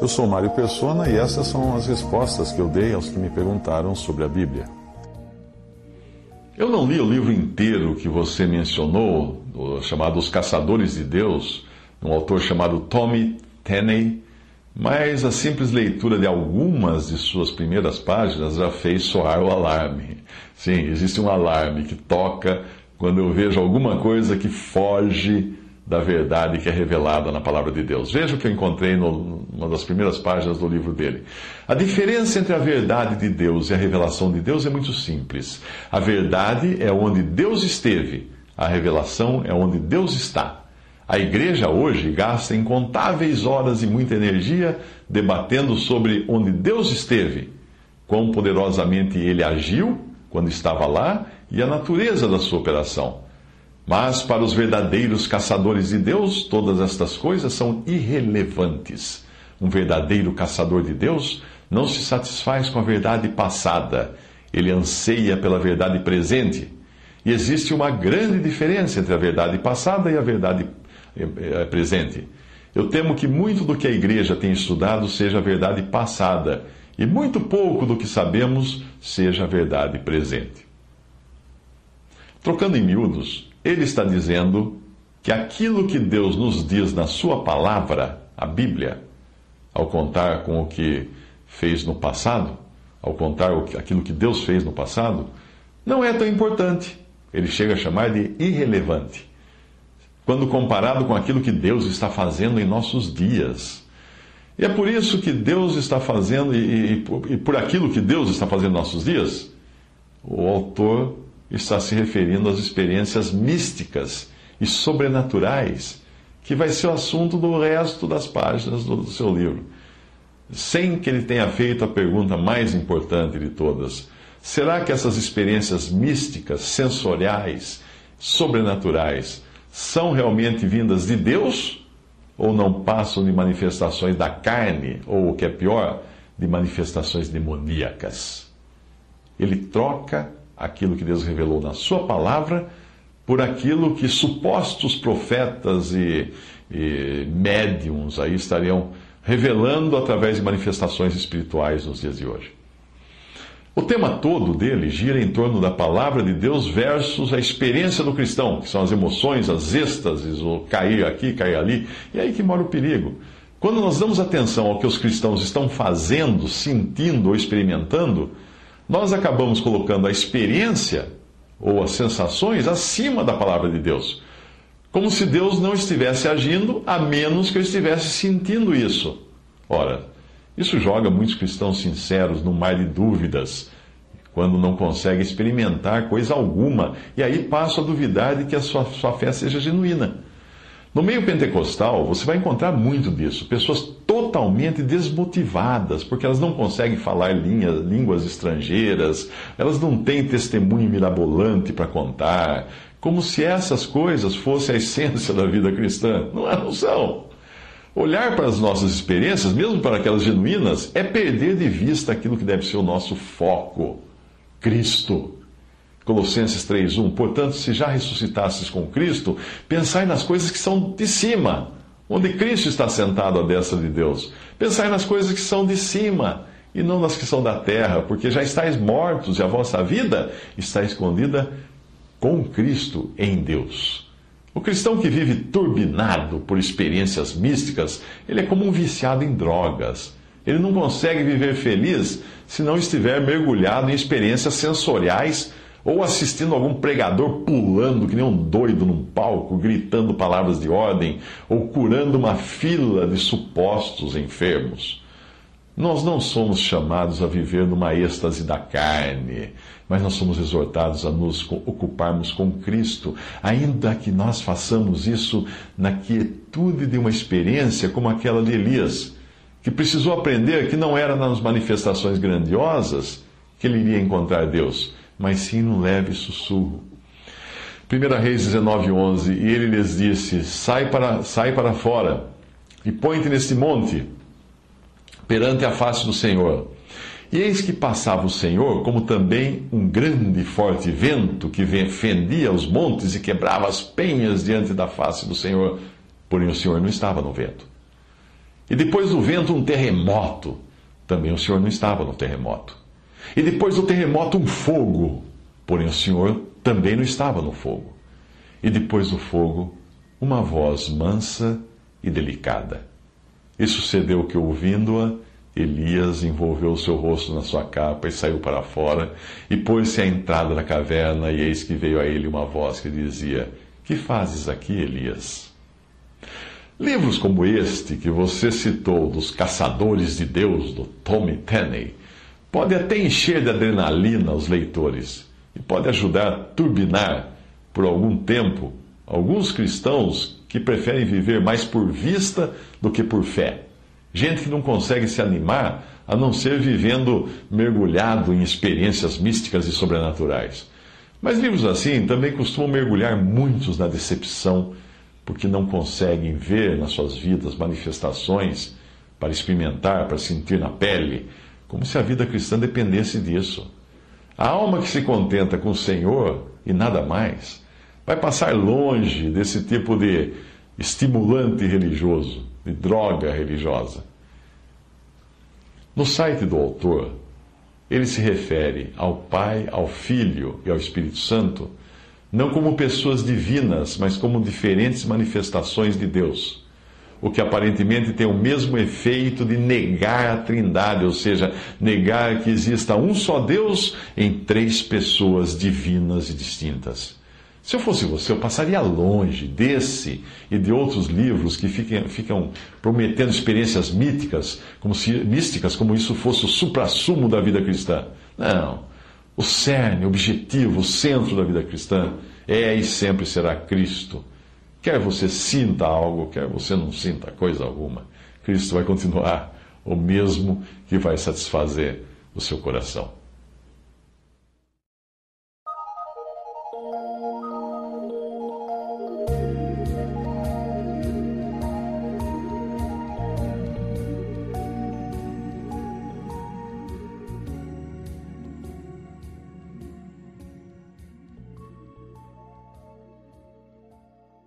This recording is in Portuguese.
Eu sou Mário Persona e essas são as respostas que eu dei aos que me perguntaram sobre a Bíblia. Eu não li o livro inteiro que você mencionou, chamado Os Caçadores de Deus, um autor chamado Tommy Tenney, mas a simples leitura de algumas de suas primeiras páginas já fez soar o alarme. Sim, existe um alarme que toca quando eu vejo alguma coisa que foge da verdade que é revelada na palavra de Deus. Veja o que eu encontrei numa das primeiras páginas do livro dele. A diferença entre a verdade de Deus e a revelação de Deus é muito simples. A verdade é onde Deus esteve, a revelação é onde Deus está. A igreja hoje gasta incontáveis horas e muita energia debatendo sobre onde Deus esteve, quão poderosamente ele agiu quando estava lá e a natureza da sua operação. Mas para os verdadeiros caçadores de Deus, todas estas coisas são irrelevantes. Um verdadeiro caçador de Deus não se satisfaz com a verdade passada, ele anseia pela verdade presente. E existe uma grande diferença entre a verdade passada e a verdade eh, eh, presente. Eu temo que muito do que a igreja tem estudado seja a verdade passada, e muito pouco do que sabemos seja a verdade presente. Trocando em miúdos, ele está dizendo que aquilo que Deus nos diz na Sua palavra, a Bíblia, ao contar com o que fez no passado, ao contar aquilo que Deus fez no passado, não é tão importante. Ele chega a chamar de irrelevante. Quando comparado com aquilo que Deus está fazendo em nossos dias. E é por isso que Deus está fazendo, e, e, e por aquilo que Deus está fazendo em nossos dias, o autor está se referindo às experiências místicas e sobrenaturais, que vai ser o assunto do resto das páginas do, seu livro. Sem que ele tenha feito a pergunta mais importante de todas: será que essas experiências místicas, sensoriais, sobrenaturais, são realmente vindas de Deus? Ou não passam de manifestações da carne, ou o que é pior, de manifestações demoníacas? Ele troca aquilo que Deus revelou na Sua palavra por aquilo que supostos profetas e, e médiums aí estariam revelando através de manifestações espirituais nos dias de hoje. O tema todo dele gira em torno da palavra de Deus versus a experiência do cristão, que são as emoções, as êxtases, o cair aqui, cair ali, e é aí que mora o perigo. Quando nós damos atenção ao que os cristãos estão fazendo, sentindo ou experimentando, nós acabamos colocando a experiência ou as sensações acima da palavra de Deus. Como se Deus não estivesse agindo, a menos que eu estivesse sentindo isso. Ora, isso joga muitos cristãos sinceros no mar de dúvidas, quando não conseguem experimentar coisa alguma, e aí passam a duvidar de que a sua, sua fé seja genuína. No meio pentecostal, você vai encontrar muito disso. Pessoas totalmente desmotivadas, porque elas não conseguem falar linhas, línguas estrangeiras, elas não têm testemunho mirabolante para contar, como se essas coisas fossem a essência da vida cristã. Não, é, não são. Olhar para as nossas experiências, mesmo para aquelas genuínas, é perder de vista aquilo que deve ser o nosso foco: Cristo. Colossenses 3:1. Portanto, se já ressuscitasses com Cristo, pensai nas coisas que são de cima, onde Cristo está sentado à destra de Deus. Pensai nas coisas que são de cima e não nas que são da terra, porque já estáis mortos e a vossa vida está escondida com Cristo em Deus. O cristão que vive turbinado por experiências místicas, ele é como um viciado em drogas. Ele não consegue viver feliz se não estiver mergulhado em experiências sensoriais ou assistindo algum pregador pulando que nem um doido num palco, gritando palavras de ordem, ou curando uma fila de supostos enfermos. Nós não somos chamados a viver numa êxtase da carne, mas nós somos exortados a nos ocuparmos com Cristo, ainda que nós façamos isso na quietude de uma experiência como aquela de Elias, que precisou aprender que não era nas manifestações grandiosas que ele iria encontrar Deus mas sim num leve sussurro. 1 Reis 19, 11, e ele lhes disse, sai para, sai para fora, e põe-te neste monte, perante a face do Senhor. E eis que passava o Senhor, como também um grande e forte vento que fendia os montes e quebrava as penhas diante da face do Senhor, porém o Senhor não estava no vento. E depois do vento, um terremoto. Também o Senhor não estava no terremoto. E depois do terremoto, um fogo. Porém, o Senhor também não estava no fogo. E depois do fogo, uma voz mansa e delicada. E sucedeu que, ouvindo-a, Elias envolveu o seu rosto na sua capa e saiu para fora, e pôs-se à entrada da caverna, e eis que veio a ele uma voz que dizia: Que fazes aqui, Elias? Livros como este que você citou, dos Caçadores de Deus, do Tommy Tenney, pode até encher de adrenalina os leitores e pode ajudar a turbinar por algum tempo alguns cristãos que preferem viver mais por vista do que por fé. Gente que não consegue se animar a não ser vivendo mergulhado em experiências místicas e sobrenaturais. Mas livros assim também costumam mergulhar muitos na decepção, porque não conseguem ver nas suas vidas manifestações para experimentar, para sentir na pele, como se a vida cristã dependesse disso. A alma que se contenta com o Senhor e nada mais vai passar longe desse tipo de estimulante religioso, de droga religiosa. No site do autor, ele se refere ao Pai, ao Filho e ao Espírito Santo, não como pessoas divinas, mas como diferentes manifestações de Deus. O que aparentemente tem o mesmo efeito de negar a Trindade, ou seja, negar que exista um só Deus em três pessoas divinas e distintas. Se eu fosse você, eu passaria longe desse e de outros livros que ficam, ficam prometendo experiências míticas, como se, místicas, como isso fosse o suprassumo da vida cristã. Não. O cerne, o objetivo, o centro da vida cristã é e sempre será Cristo. Quer você sinta algo, quer você não sinta coisa alguma, Cristo vai continuar o mesmo que vai satisfazer o seu coração.